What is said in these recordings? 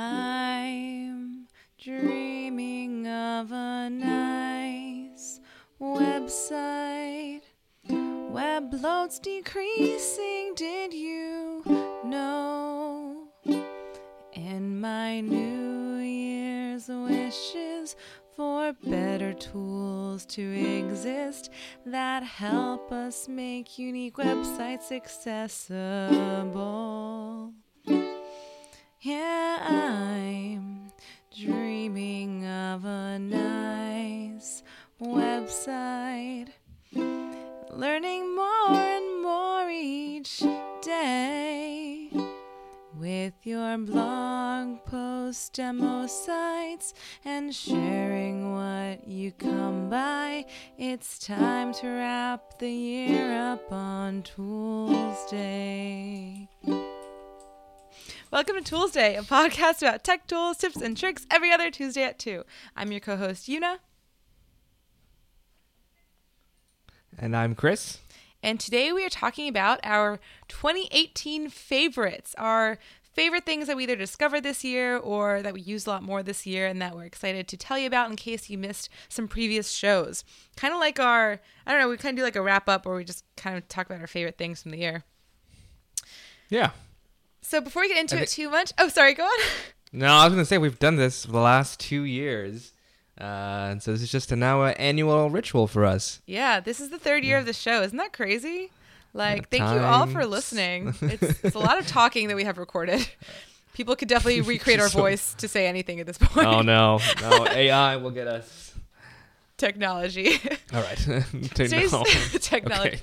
I'm dreaming of a nice website. Web loads decreasing, did you know? And my New Year's wishes for better tools to exist that help us make unique websites accessible. Yeah, I'm dreaming of a nice website. Learning more and more each day. With your blog post demo sites and sharing what you come by, it's time to wrap the year up on Tools Day. Welcome to Tools Day, a podcast about tech tools, tips, and tricks every other Tuesday at 2. I'm your co host, Una. And I'm Chris. And today we are talking about our 2018 favorites, our favorite things that we either discovered this year or that we used a lot more this year and that we're excited to tell you about in case you missed some previous shows. Kind of like our, I don't know, we kind of do like a wrap up where we just kind of talk about our favorite things from the year. Yeah. So before we get into it too much, oh, sorry, go on. No, I was going to say we've done this for the last two years. Uh, and so this is just an annual ritual for us. Yeah, this is the third year of the show. Isn't that crazy? Like, thank you all for listening. It's, it's a lot of talking that we have recorded. People could definitely recreate our voice to say anything at this point. Oh no, no AI will get us. Technology. All right, Today's technology. Okay.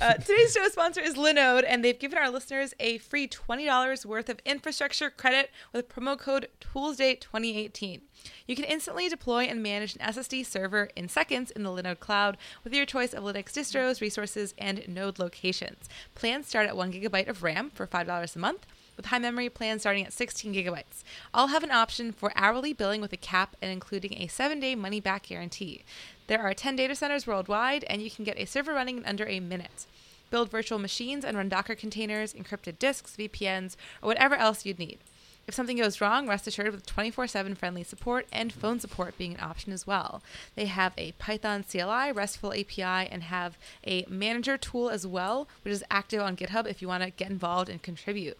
Uh, today's show sponsor is Linode, and they've given our listeners a free $20 worth of infrastructure credit with promo code ToolsDay2018. You can instantly deploy and manage an SSD server in seconds in the Linode cloud with your choice of Linux distros, resources, and node locations. Plans start at 1 gigabyte of RAM for $5 a month with high memory plans starting at 16 gigabytes. All have an option for hourly billing with a cap and including a seven day money back guarantee. There are 10 data centers worldwide, and you can get a server running in under a minute. Build virtual machines and run Docker containers, encrypted disks, VPNs, or whatever else you'd need. If something goes wrong, rest assured with 24 7 friendly support and phone support being an option as well. They have a Python CLI, RESTful API, and have a manager tool as well, which is active on GitHub if you want to get involved and contribute.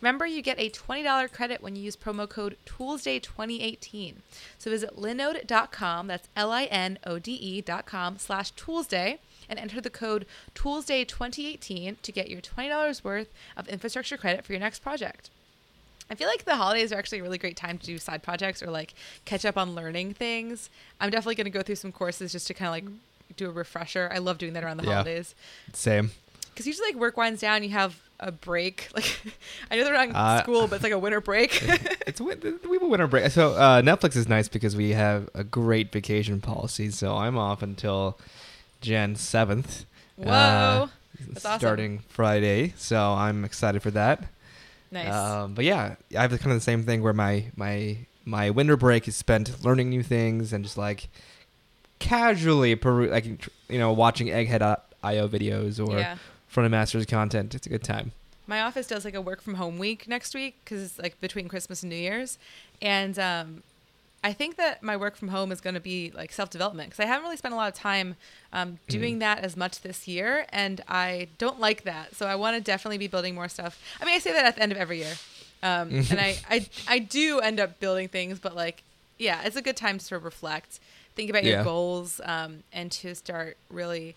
Remember, you get a $20 credit when you use promo code ToolsDay2018. So visit linode.com, that's L-I-N-O-D-E E dot com slash toolsday, and enter the code ToolsDay2018 to get your $20 worth of infrastructure credit for your next project. I feel like the holidays are actually a really great time to do side projects or like catch up on learning things. I'm definitely going to go through some courses just to kind of like do a refresher. I love doing that around the Yeah. holidays Same. Because usually like work winds down, you have a break. Like I know they're not in Uh, school, but it's like a winter break. It's win- we have a winter break. So uh, Netflix is nice because we have a great vacation policy. So I'm off until Jan seventh. Whoa, That's awesome. starting Friday. So I'm excited for that. nice. Um, but yeah, I have kind of the same thing where my my my winter break is spent learning new things and just like casually peru- like you know watching Egghead.io videos or yeah. Front of masters content. It's a good time. My office does like a work from home week next week because it's like between Christmas and New Year's, and um, I think that my work from home is going to be like self development because I haven't really spent a lot of time um, doing that as much this year, and I don't like that. So I want to definitely be building more stuff. I mean, I say that at the end of every year, um, and I, I I do end up building things, but like yeah, it's a good time to sort of reflect, think about your goals, um, and to start really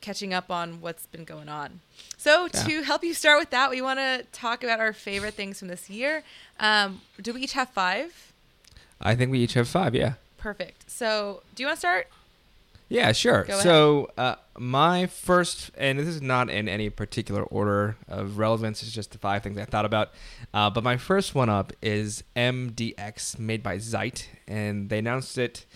catching up on what's been going on. So Yeah. to help you start with that, we want to talk about our favorite things from this year. Um, do we each have five? I think we each have five. Yeah. Perfect. So do you want to start? Yeah, sure. Go so uh, my first, and this is not in any particular order of relevance. It's just the five things I thought about. Uh, but my first one up is MDX, made by Zeit, and they announced it,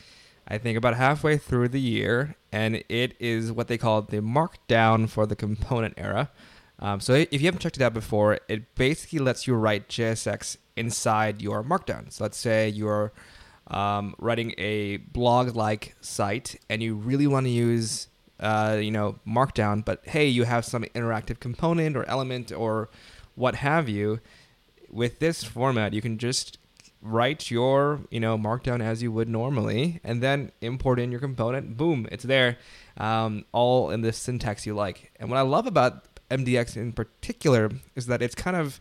I think, about halfway through the year, and it is what they call the Markdown for the component era. Um, so if you haven't checked it out before, it basically lets you write JSX inside your Markdown. So let's say you're um, writing a blog-like site, and you really want to use, uh, you know, Markdown, but hey, you have some interactive component or element or what have you. With this format, you can just write your you know markdown as you would normally, and then import in your component. Boom, it's there, um, all in the syntax you like. And what I love about MDX in particular is that it's kind of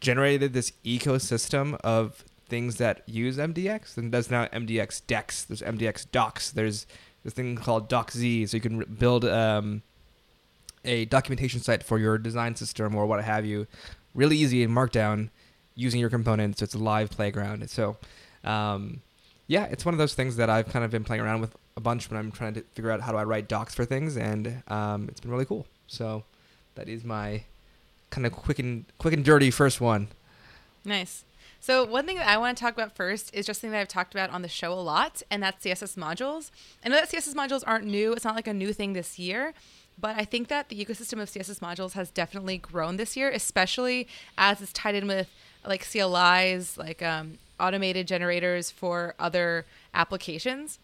generated this ecosystem of things that use MDX. And there's now MDX Deck, there's MDX Docs, there's this thing called DocZ, so you can build um, a documentation site for your design system or what have you, really easy in Markdown using your components. It's a live playground. So, um, yeah, it's one of those things that I've kind of been playing around with a bunch when I'm trying to figure out how do I write docs for things, and um, it's been really cool. So, that is my kind of quick and quick and dirty first one. Nice. So one thing that I want to talk about first is just something that I've talked about on the show a lot, and that's CSS modules. I know that CSS modules aren't new; it's not like a new thing this year. But I think that the ecosystem of CSS modules has definitely grown this year, especially as it's tied in with like CLIs, like um, automated generators for other applications.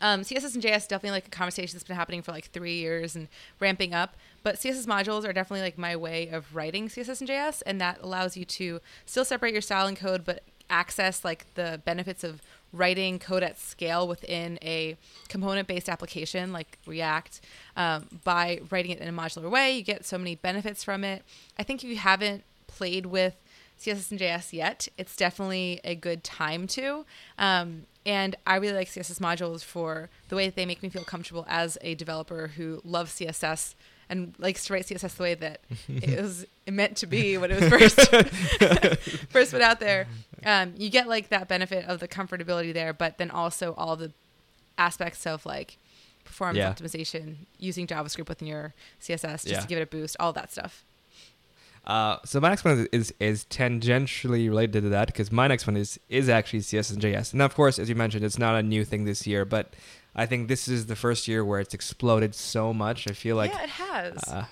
Um, CSS and JS definitely like a conversation that's been happening for like three years and ramping up. But CSS modules are definitely like my way of writing CSS and JS, and that allows you to still separate your style and code, but access like the benefits of writing code at scale within a component-based application like React um, by writing it in a modular way. You get so many benefits from it. I think if you haven't played with CSS and JS yet, it's definitely a good time to. Um, and I really like CSS modules for the way that they make me feel comfortable as a developer who loves CSS and likes to write CSS the way that it was meant to be when it was first first put out there. Um, you get like that benefit of the comfortability there, but then also all the aspects of like performance Yeah. optimization using JavaScript within your CSS just Yeah. to give it a boost, all that stuff. Uh, so my next one is is tangentially related to that because my next one is is actually CSS and JS. And of course, as you mentioned, it's not a new thing this year, but I think this is the first year where it's exploded so much. I feel like yeah, it has. uh,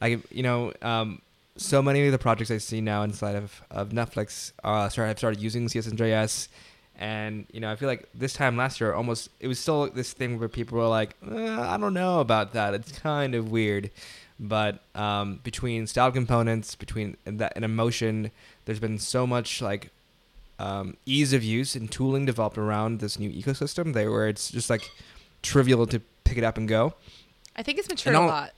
I you know um, so many of the projects I see now inside of of Netflix uh, sorry I've started using CSS and JS, and you know I feel like this time last year almost it was still this thing where people were like uh, I don't know about that it's kind of weird, but um, between style components between that and emotion there's been so much like um, ease of use and tooling developed around this new ecosystem there where it's just like trivial to pick it up and go. I think it's matured a lot.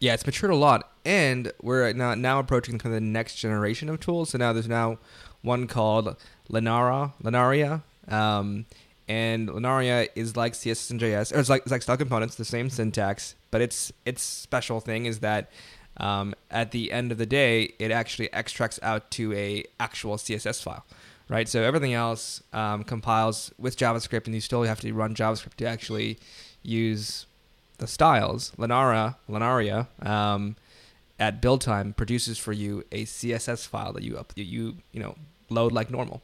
Yeah, it's matured a lot, and we're now now approaching kind of the next generation of tools. So now there's now one called Lenara, Linaria, um, and Linaria is like CSS and JS, or it's like it's like style components, the same syntax, but its its special thing is that um, at the end of the day, it actually extracts out to a actual CSS file, right? So everything else um, compiles with JavaScript, and you still have to run JavaScript to actually use the styles, Lenara, Linaria, um, at build time produces for you a CSS file that you up you you know load like normal.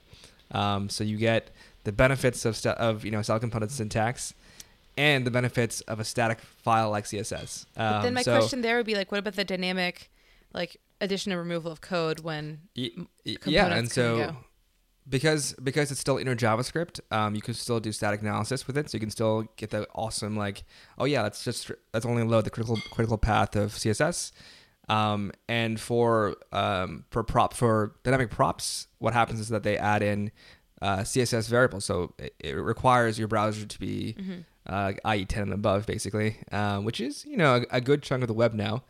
Um, so you get the benefits of st- of you know style component syntax, and the benefits of a static file like CSS. Um, But then my so question there would be like, what about the dynamic, like addition and removal of code when y- y- yeah, and so go. because because it's still inner JavaScript, um, you can still do static analysis with it. So you can still get the awesome like, oh yeah, let's just let's only load the critical critical path of CSS. Um, and for um, for prop for dynamic props, what happens is that they add in uh, CSS variables. So it, it requires your browser to be Mm-hmm. Uh, IE 10 and above, basically, um, which is you know a, a good chunk of the web now.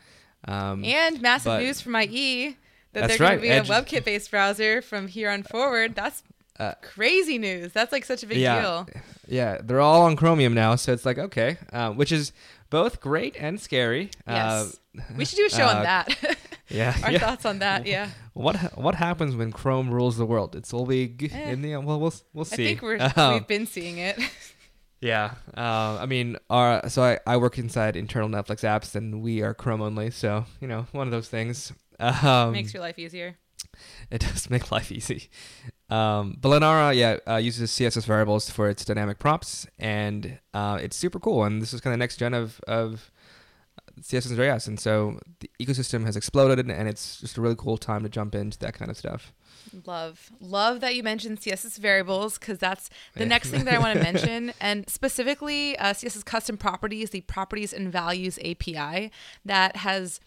Um, And massive but- news from IE that they're going to be Edge- a WebKit based browser from here on forward. That's Uh, crazy news. That's like such a big yeah, deal. Yeah, they're all on Chromium now, so it's like okay, um, which is both great and scary. Yes. Uh, We should do a show uh, on that. Yeah. Our yeah. thoughts on that. Yeah. What what happens when Chrome rules the world? It's only g- Eh. in the well, we'll we'll see. I think we're, Um, we've been seeing it. Yeah. Uh, I mean, our so I, I work inside internal Netflix apps, and we are Chrome only. So you know, one of those things. Um, Makes your life easier. it does make life easy. Um, but Lenara, yeah, uh, uses CSS variables for its dynamic props, and uh, it's super cool. And this is kind of next gen of of CSS and JS, and so the ecosystem has exploded, and it's just a really cool time to jump into that kind of stuff. Love, love that you mentioned CSS variables because that's the next thing that I want to mention, and specifically uh, CSS custom properties, the properties and values API that has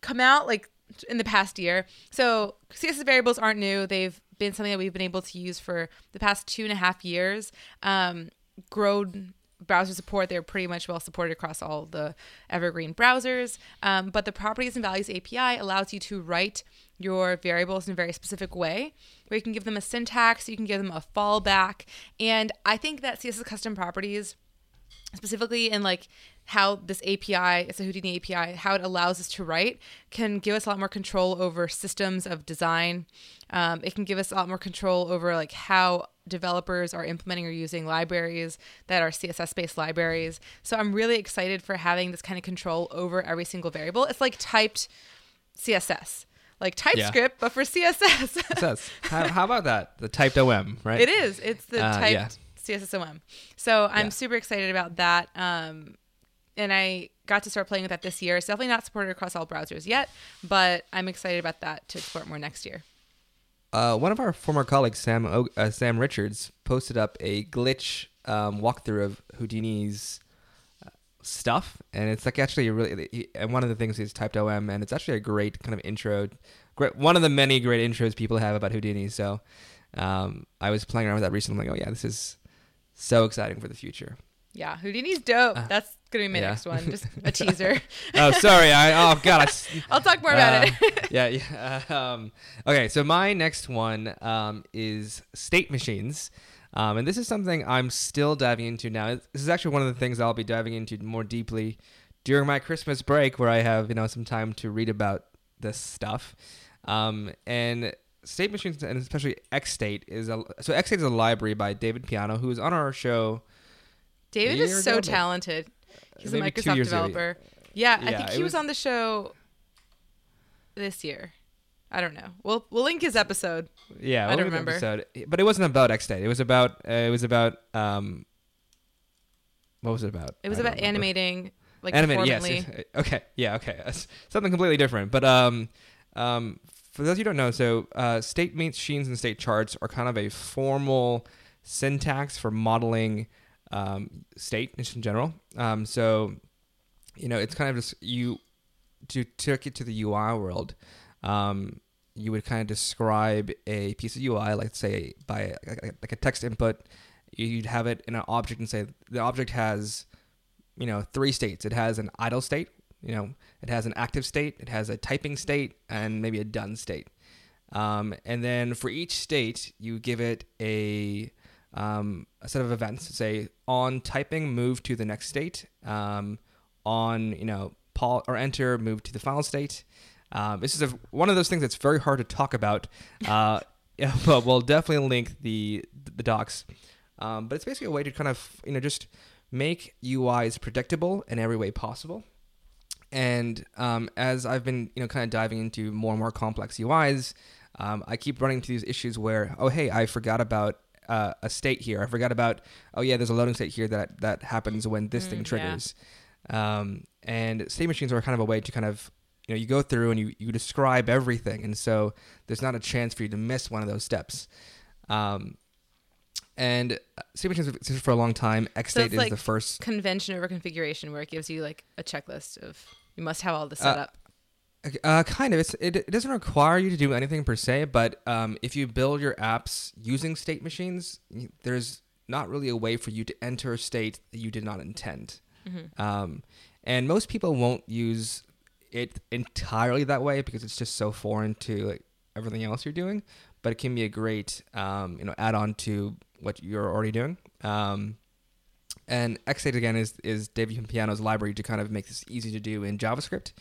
come out like in the past year. So CSS variables aren't new; they've been something that we've been able to use for the past two and a half years. Um, grown browser support. They're pretty much well supported across all the evergreen browsers. Um, but the properties and values API allows you to write your variables in a very specific way where you can give them a syntax, you can give them a fallback. And I think that CSS custom properties specifically in like how this API, it's a Houdini API, how it allows us to write, can give us a lot more control over systems of design. Um, it can give us a lot more control over like how developers are implementing or using libraries that are CSS based libraries. So I'm really excited for having this kind of control over every single variable. It's like typed CSS. Like TypeScript, yeah. but for CSS. CSS. How, how, about that? The typed OM, right? It is. It's the uh, typed yeah. CSSOM. So I'm yeah. super excited about that. Um, and I got to start playing with that this year. It's definitely not supported across all browsers yet, but I'm excited about that to explore more next year. Uh, one of our former colleagues, Sam o- uh, Sam Richards, posted up a glitch um, walkthrough of Houdini's uh, stuff, and it's like actually a really. and one of the things is typed OM, and it's actually a great kind of intro. Great, one of the many great intros people have about Houdini. So um, I was playing around with that recently. Like, oh yeah, this is so exciting for the future. Yeah, Houdini's dope. Uh, That's gonna be my yeah. next one. Just a teaser. oh, sorry. I oh god. I, will talk more about uh, it. yeah, yeah. Uh, um, okay, so my next one um, is state machines. Um, and this is something I'm still diving into now. This is actually one of the things I'll be diving into more deeply during my Christmas break, where I have you know some time to read about this stuff. Um, and state machines, and especially XState, is a so XState is a library by David Piano, who was on our show David is so talented. He's a Microsoft developer. Yeah, yeah, I think he was, was on the show this year. I don't know. We'll we'll link his episode. Yeah, we'll I don't remember. Episode. But it wasn't about X XState. It was about uh, it was about um what was it about? It was about animating like animating. Yes, yes. Okay. Yeah. Okay. Something completely different. But um um for those you don't know, so uh, state machines and state charts are kind of a formal syntax for modeling um, state in general. Um, so, you know, it's kind of just you to take it to the UI world. Um, you would kind of describe a piece of UI, like say by like a text input. You'd have it in an object and say the object has, you know, three states. It has an idle state. You know, it has an active state. It has a typing state and maybe a done state. Um, and then for each state, you give it a um, a set of events. Say on typing, move to the next state. Um, on you know or enter, move to the final state. Um, this is a, one of those things that's very hard to talk about. Uh, but we'll definitely link the the docs. Um, but it's basically a way to kind of you know just make UIs predictable in every way possible. And um, as I've been you know kind of diving into more and more complex UIs, um, I keep running into these issues where oh hey I forgot about uh, a state here. I forgot about. Oh yeah, there's a loading state here that that happens when this mm, thing triggers. Yeah. Um, and state machines are kind of a way to kind of you know you go through and you you describe everything, and so there's not a chance for you to miss one of those steps. Um, and uh, state machines have existed for a long time. X so is like the first convention over configuration where it gives you like a checklist of you must have all this set uh, up. Uh, kind of. It's, it, it doesn't require you to do anything per se, but um, if you build your apps using state machines, there's not really a way for you to enter a state that you did not intend. Mm-hmm. Um, and most people won't use it entirely that way because it's just so foreign to like, everything else you're doing. But it can be a great um, you know add on to what you're already doing. Um, and XState again is is David Piano's library to kind of make this easy to do in JavaScript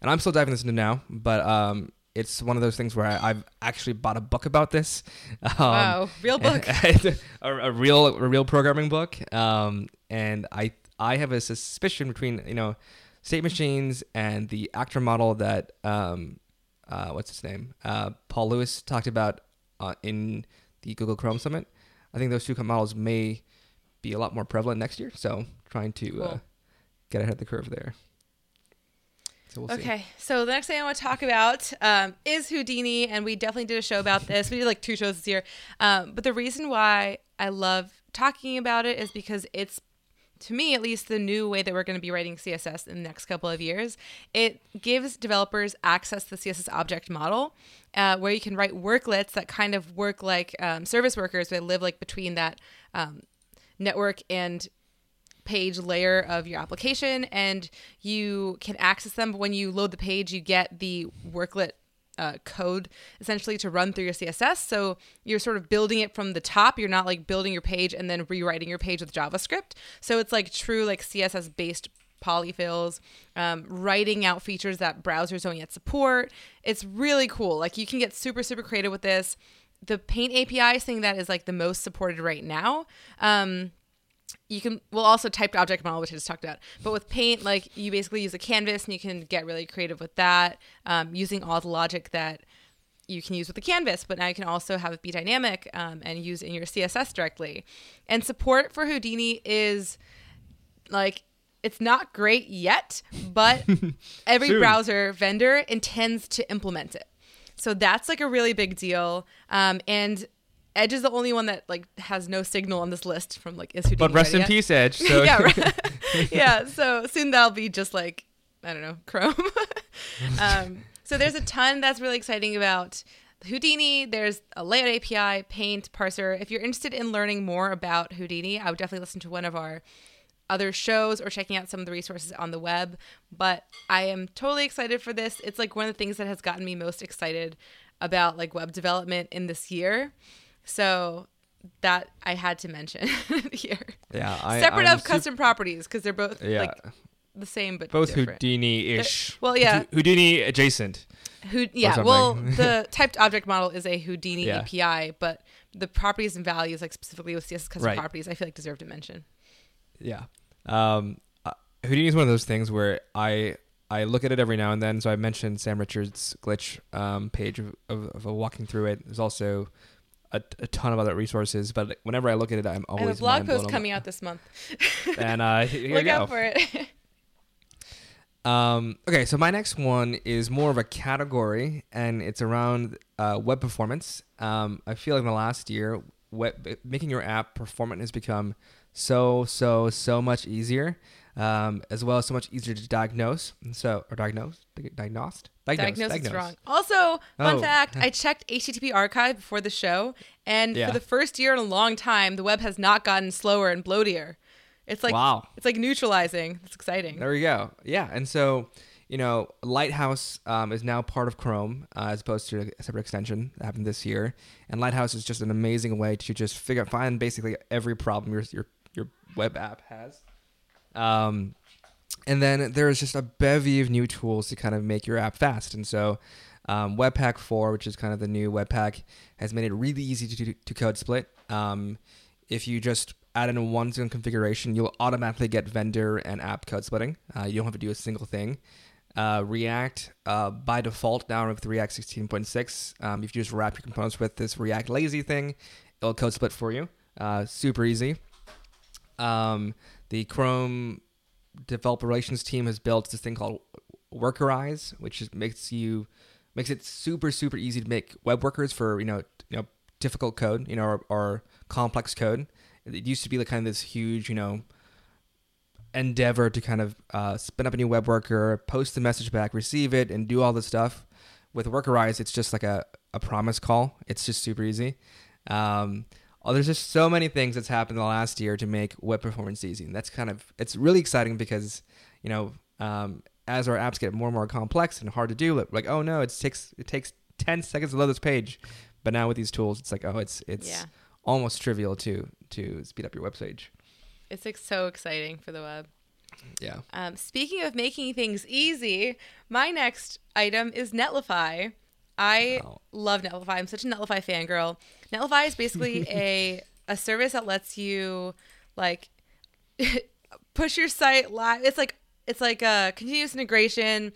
and I'm still diving this into now, but um, it's one of those things where I, have actually bought a book about this. Um, wow, real book, a, a, real a real programming book. Um, and I I have a suspicion between you know state machines and the actor model that um, uh, what's his name uh, Paul Lewis talked about uh, in the Google Chrome Summit. I think those two models may be a lot more prevalent next year. So trying to uh, cool. get ahead of the curve there. So we'll okay, see. so the next thing I want to talk about um, is Houdini, and we definitely did a show about this. We did like two shows this year, um, but the reason why I love talking about it is because it's to me at least the new way that we're going to be writing css in the next couple of years it gives developers access to the css object model uh, where you can write worklets that kind of work like um, service workers that live like between that um, network and page layer of your application and you can access them. But when you load the page you get the worklet uh, code essentially to run through your css so you're sort of building it from the top. You're not like building your page and then rewriting your page with javascript. So it's like true like css based polyfills um, writing out features that browsers don't yet support. It's really cool. Like you can get super super creative with this. The paint api thing that is like the most supported right now. Um, you can well also typed object model which i just talked about. But with paint like you basically use a canvas and you can get really creative with that um, using all the logic that you can use with the canvas. But now you can also have it be dynamic um, and use in your css directly. And support for houdini is like it's not great yet but every browser vendor intends to implement it. So that's like a really big deal. Um, and Edge is the only one that like has no signal on this list from like is Houdini But rest in yet? peace, Edge. So yeah, right. yeah. So soon that'll be just like I don't know Chrome. um, so there's a ton that's really exciting about Houdini. There's a layout API, Paint, Parser. If you're interested in learning more about Houdini, I would definitely listen to one of our other shows or checking out some of the resources on the web. But I am totally excited for this. It's like one of the things that has gotten me most excited about like web development in this year. So that I had to mention here. yeah, I, Separate I'm of custom properties because they're both Yeah, like the same but both different. Houdini-ish. Well, yeah. Houdini adjacent. Who, yeah, well, the typed object model is a Houdini Yeah. API, but the properties and values, like specifically with CSS custom Right. properties, I feel like deserve to mention. Yeah. Um, uh, Houdini is one of those things where I I look at it every now and then. So I mentioned Sam Richards' glitch um, page of, of, of walking through it. There's also a, a ton of other resources, but whenever I look at it, I'm I always have a blog post coming out this month. And uh, here Look you go. out for it. Um, okay, so my next one is more of a category, and it's around uh, web performance. Um, I feel like in the last year, web, making your app performant has become so, so, so much easier, um, as well as so much easier to diagnose. So, or diagnose, diagnosed, diagnose, Diagnosis diagnose. wrong. Also, fun Oh. fact: I checked HTTP archive before the show, and Yeah. for the first year in a long time, the web has not gotten slower and bloatier. It's like wow. it's like neutralizing. It's exciting. There we go. Yeah, and so you know, Lighthouse um, is now part of Chrome uh, as opposed to a separate extension that happened this year. And Lighthouse is just an amazing way to just figure find basically every problem your your your web app has. Um, and then there's just a bevy of new tools to kind of make your app fast. And so um, Webpack 4, which is kind of the new Webpack, has made it really easy to, to, code split. Um, if you just add in a one zone configuration, you'll automatically get vendor and app code splitting. Uh, you don't have to do a single thing. Uh, React uh, by default now with React 16.6. Um, if you just wrap your components with this React lazy thing, it'll code split for you. Uh, super easy. Um, the Chrome developer relations team has built this thing called Workerize, which is, makes you makes it super super easy to make web workers for you know you know difficult code you know or, or complex code. It used to be like kind of this huge you know endeavor to kind of uh, spin up a new web worker, post the message back, receive it, and do all this stuff. With Workerize, it's just like a, a promise call. It's just super easy. Um, oh, there's just so many things that's happened in the last year to make web performance easy, and that's kind of it's really exciting because you know um, as our apps get more and more complex and hard to do, like, oh no, it takes it takes ten seconds to load this page, but now with these tools, it's like oh it's it's Yeah, almost trivial to to speed up your web page. it's like so exciting for the web. Yeah. Um, speaking of making things easy, my next item is Netlify. I love Netlify. I'm such a Netlify fangirl. Netlify is basically a a service that lets you like push your site live. It's like it's like a continuous integration.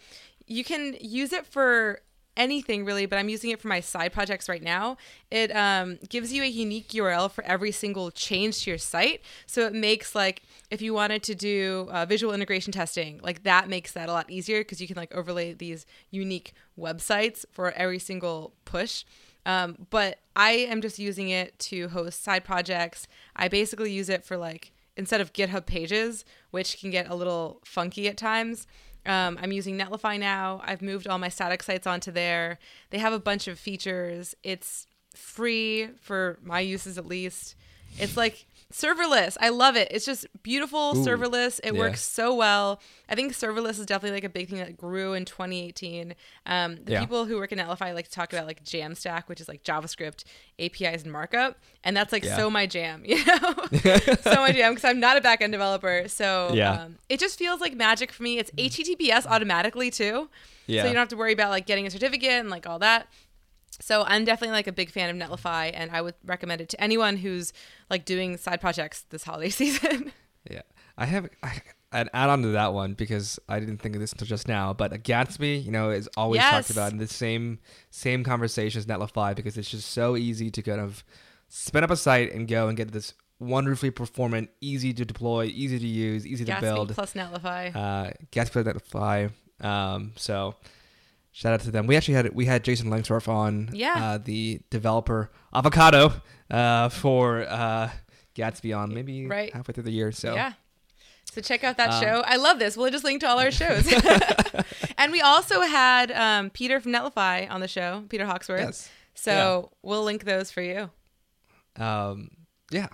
You can use it for anything really, but I'm using it for my side projects right now. It um, gives you a unique URL for every single change to your site. So it makes like if you wanted to do uh, visual integration testing, like that makes that a lot easier because you can like overlay these unique websites for every single push. Um, but I am just using it to host side projects. I basically use it for like instead of GitHub pages, which can get a little funky at times. Um, I'm using Netlify now. I've moved all my static sites onto there. They have a bunch of features. It's free for my uses at least. It's like serverless. I love it. It's just beautiful Ooh, serverless. It yeah. works so well. I think serverless is definitely like a big thing that grew in 2018. Um, the Yeah. people who work in Netlify like to talk about like Jamstack, which is like JavaScript APIs and markup, and that's like Yeah. so my jam. You know, so my jam because I'm not a backend developer. So Yeah. um, it just feels like magic for me. It's HTTPS automatically too. Yeah. So you don't have to worry about like getting a certificate and like all that. So I'm definitely like a big fan of Netlify, and I would recommend it to anyone who's like doing side projects this holiday season. Yeah, I have I, an add on to that one because I didn't think of this until just now. But Gatsby, you know, is always Yes. talked about in the same same conversation as Netlify because it's just so easy to kind of spin up a site and go and get this wonderfully performant, easy to deploy, easy to use, easy to build. plus Netlify. Uh, Gatsby Netlify. Um, so shout out to them. We actually had we had Jason Lengstorf on, Yeah. uh, the developer Avocado uh, for uh, Gatsby on maybe Right. halfway through the year. So Yeah. So check out that Um, show. I love this. We'll just link to all our shows. and we also had um, Peter from Netlify on the show, Peter Hawksworth. yes. So we'll link those for you. Um, yeah.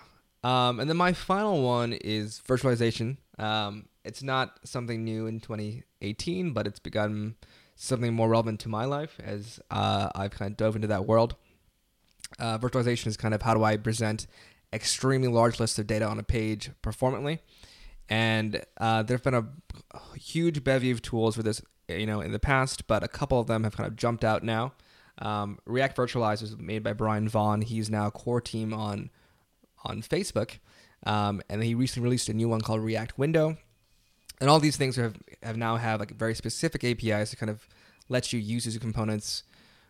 Um, and then my final one is virtualization. Um, it's not something new in 2018, but it's become something more relevant to my life as uh, I've kind of dove into that world. Uh, virtualization is kind of how do I present extremely large lists of data on a page performantly. And uh, there've been a huge bevy of tools for this, you know, in the past, but a couple of them have kind of jumped out now. Um, React Virtualize was made by Brian Vaughn. He's now core team on on Facebook, um, and he recently released a new one called React Window. And all these things have have now have like very specific APIs to kind of let you use these components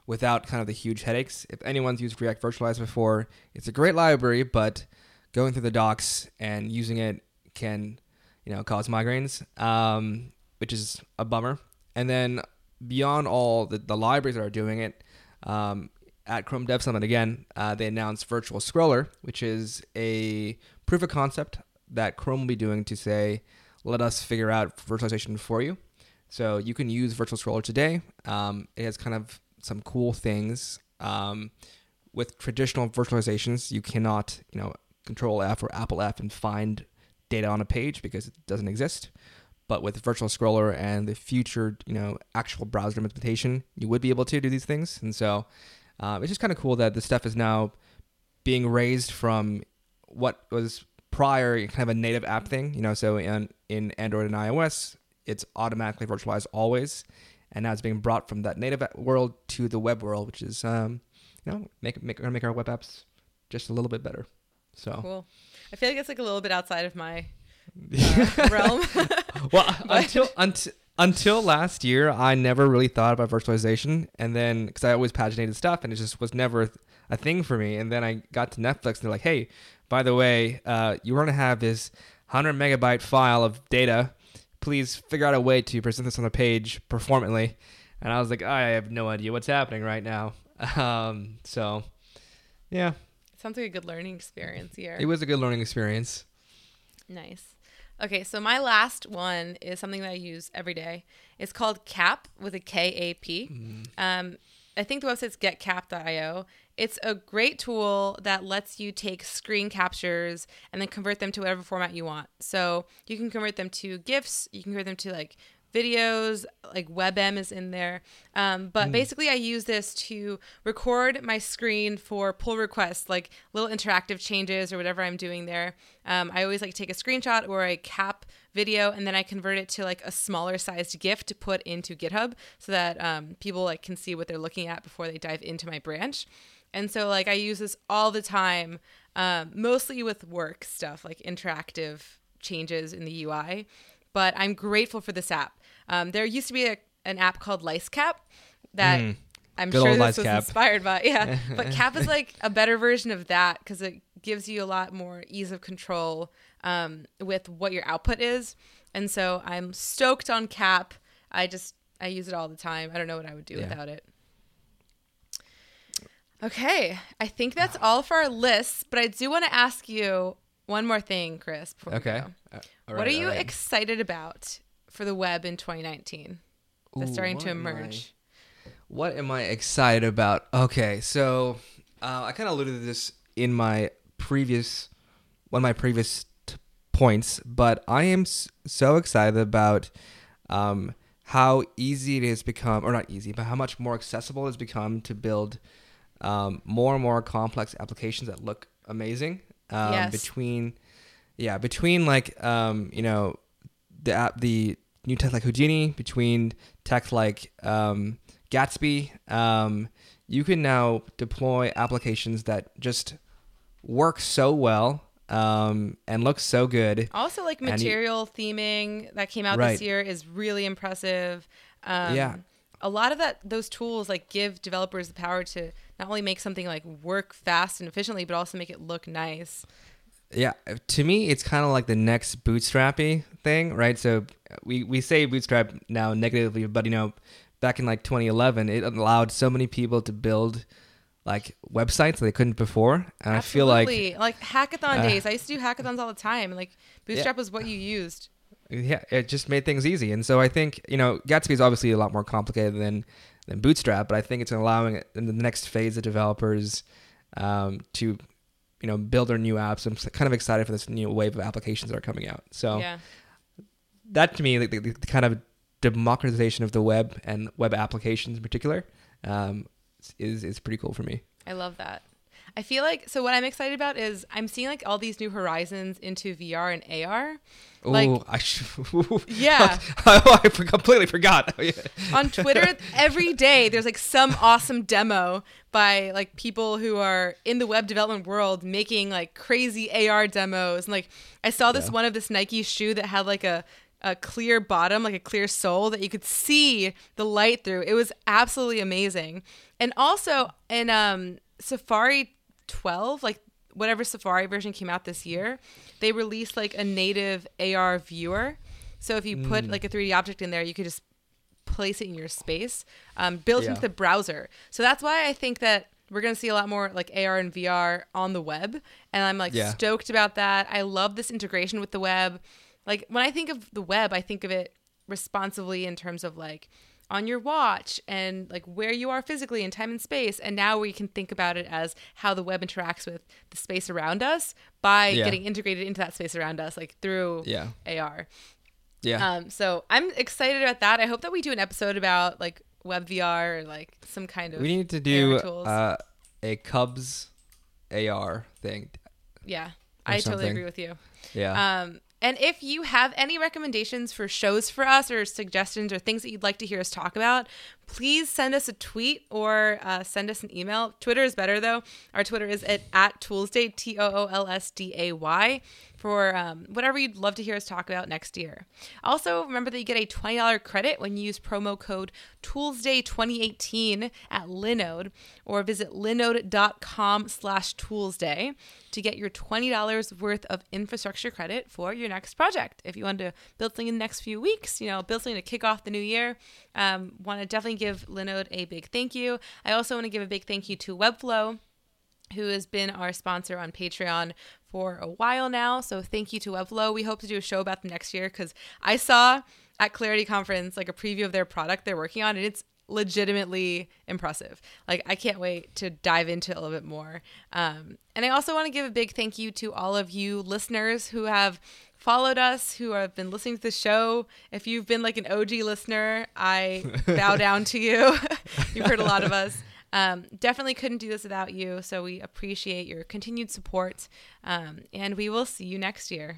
without kind of the huge headaches. If anyone's used React Virtualize before, it's a great library, but going through the docs and using it can, you know, cause migraines, um, which is a bummer. And then beyond all the, the libraries that are doing it, um, at Chrome Dev Summit again, uh, they announced Virtual Scroller, which is a proof of concept that Chrome will be doing to say, let us figure out virtualization for you. So you can use Virtual Scroller today. Um, it has kind of some cool things. Um, with traditional virtualizations, you cannot, you know, Control F or Apple F and find data on a page because it doesn't exist. But with Virtual Scroller and the future, you know, actual browser implementation, you would be able to do these things. And so um, it's just kind of cool that this stuff is now being raised from what was prior kind of a native app thing. You know, so in in Android and iOS, it's automatically virtualized always, and now it's being brought from that native world to the web world, which is um, you know make make gonna make our web apps just a little bit better. So Cool. I feel like it's like a little bit outside of my uh, realm. well until until until last year i never really thought about virtualization. And then because i always paginated stuff and it just was never a thing for me. And then i got to netflix and they're like hey by the way uh, you're going to have this 100 megabyte file of data? Please figure out a way to present this on the page performantly. And i was like i have no idea what's happening right now. Um, so yeah. Sounds like a good learning experience here. it was a good learning experience. Nice. Okay, so my last one is something that I use every day. It's called Kap with a K A P. Um, I think the website's getcap.io. It's a great tool that lets you take screen captures and then convert them to whatever format you want. So you can convert them to GIFs, you can convert them to like videos, like WebM is in there. Um, but basically, I use this to record my screen for pull requests, like little interactive changes or whatever I'm doing there. Um, I always like take a screenshot or a cap video and then I convert it to like a smaller sized GIF to put into GitHub so that um, people like can see what they're looking at before they dive into my branch. And so like I use this all the time, um, mostly with work stuff like interactive changes in the UI. But I'm grateful for this app. Um, there used to be a, an app called LiceCap that Mm. I'm Good sure this was LiceCap. inspired by. Yeah, but Kap is like a better version of that because it gives you a lot more ease of control um, with what your output is. And so I'm stoked on Kap. I just I use it all the time. I don't know what I would do Yeah. without it. Okay, I think that's all for our lists, but I do want to ask you one more thing, Chris. before we Okay. go. Uh, what are you right. excited about for the web in 2019 that's Ooh, starting to am I- emerge? What am I excited about? Okay, so uh, I kind of alluded to this in my previous one of my previous t- points, but I am s- so excited about um, how easy it has become, or not easy, but how much more accessible it has become to build um, more and more complex applications that look amazing. Um, Yes. Between, yeah, between like um, you know the app, the new tech like Houdini, between tech like um, Gatsby, um, you can now deploy applications that just work so well um, and look so good. Also, like And you- material theming that came out Right. this year is really impressive. Um, Yeah. A lot of that, those tools like give developers the power to not only make something like work fast and efficiently, but also make it look nice. Yeah, to me, it's kind of like the next bootstrappy thing, right? So we, we say bootstrap now negatively, but you know, back in like 2011, it allowed so many people to build like websites that they couldn't before, and I feel like Absolutely. like hackathon Uh, days. I used to do hackathons all the time. Like Bootstrap was what you used. yeah, it just made things easy. And so I think you know Gatsby is obviously a lot more complicated than than Bootstrap, but I think it's allowing in the next phase of developers um, to you know build their new apps. I'm kind of excited for this new wave of applications that are coming out. So Yeah. that to me, like the, the kind of democratization of the web and web applications in particular, um, is is pretty cool for me. I love that. I feel like so what I'm excited about is I'm seeing like all these new horizons into VR and AR. Like- oh, I sh- Yeah. oh, I completely forgot. On Twitter every day there's like some awesome demo by like people who are in the web development world making like crazy AR demos and like I saw this Yeah. one of this Nike shoe that had like a a clear bottom like a clear sole that you could see the light through it was absolutely amazing and also in um Safari 12 like whatever Safari version came out this year they released like a native AR viewer so if you put Mm. like a 3D object in there you could just place it in your space um, built Yeah. into the browser so that's why i think that we're going to see a lot more like ar and vr on the web and i'm like Yeah. stoked about that i love this integration with the web like when i think of the web i think of it responsively in terms of like on your watch and like where you are physically in time and space and now we can think about it as how the web interacts with the space around us by Yeah. getting integrated into that space around us like through Yeah. ar Yeah. um, so I'm excited about that. I hope that we do an episode about like web VR or like some kind of we need to do uh, a Cubs AR thing. yeah. I totally agree with you. Yeah. Um, and if you have any recommendations for shows for us or suggestions or things that you'd like to hear us talk about, please send us a tweet or uh, send us an email. Twitter is better though. Our Twitter is at, at Toolsday, T O O L S D A Y, for um, whatever you'd love to hear us talk about next year. Also, remember that you get a $20 credit when you use promo code ToolsDay2018 at Linode or visit linode.com slash toolsday to get your $20 worth of infrastructure credit for your next project. If you want to build something in the next few weeks, you know, build something to kick off the new year, um, want to definitely give Linode a big thank you. I also want to give a big thank you to Webflow who has been our sponsor on Patreon for a while now. So thank you to Webflow. We hope to do a show about them next year because I saw at Clarity Conference like a preview of their product they're working on, and it's legitimately impressive. Like I can't wait to dive into it a little bit more. Um, and I also want to give a big thank you to all of you listeners who have followed us, who have been listening to the show. If you've been like an OG listener, I bow down to you. You've heard a lot of us. Um, definitely couldn't do this without you. So we appreciate your continued support. Um, and we will see you next year.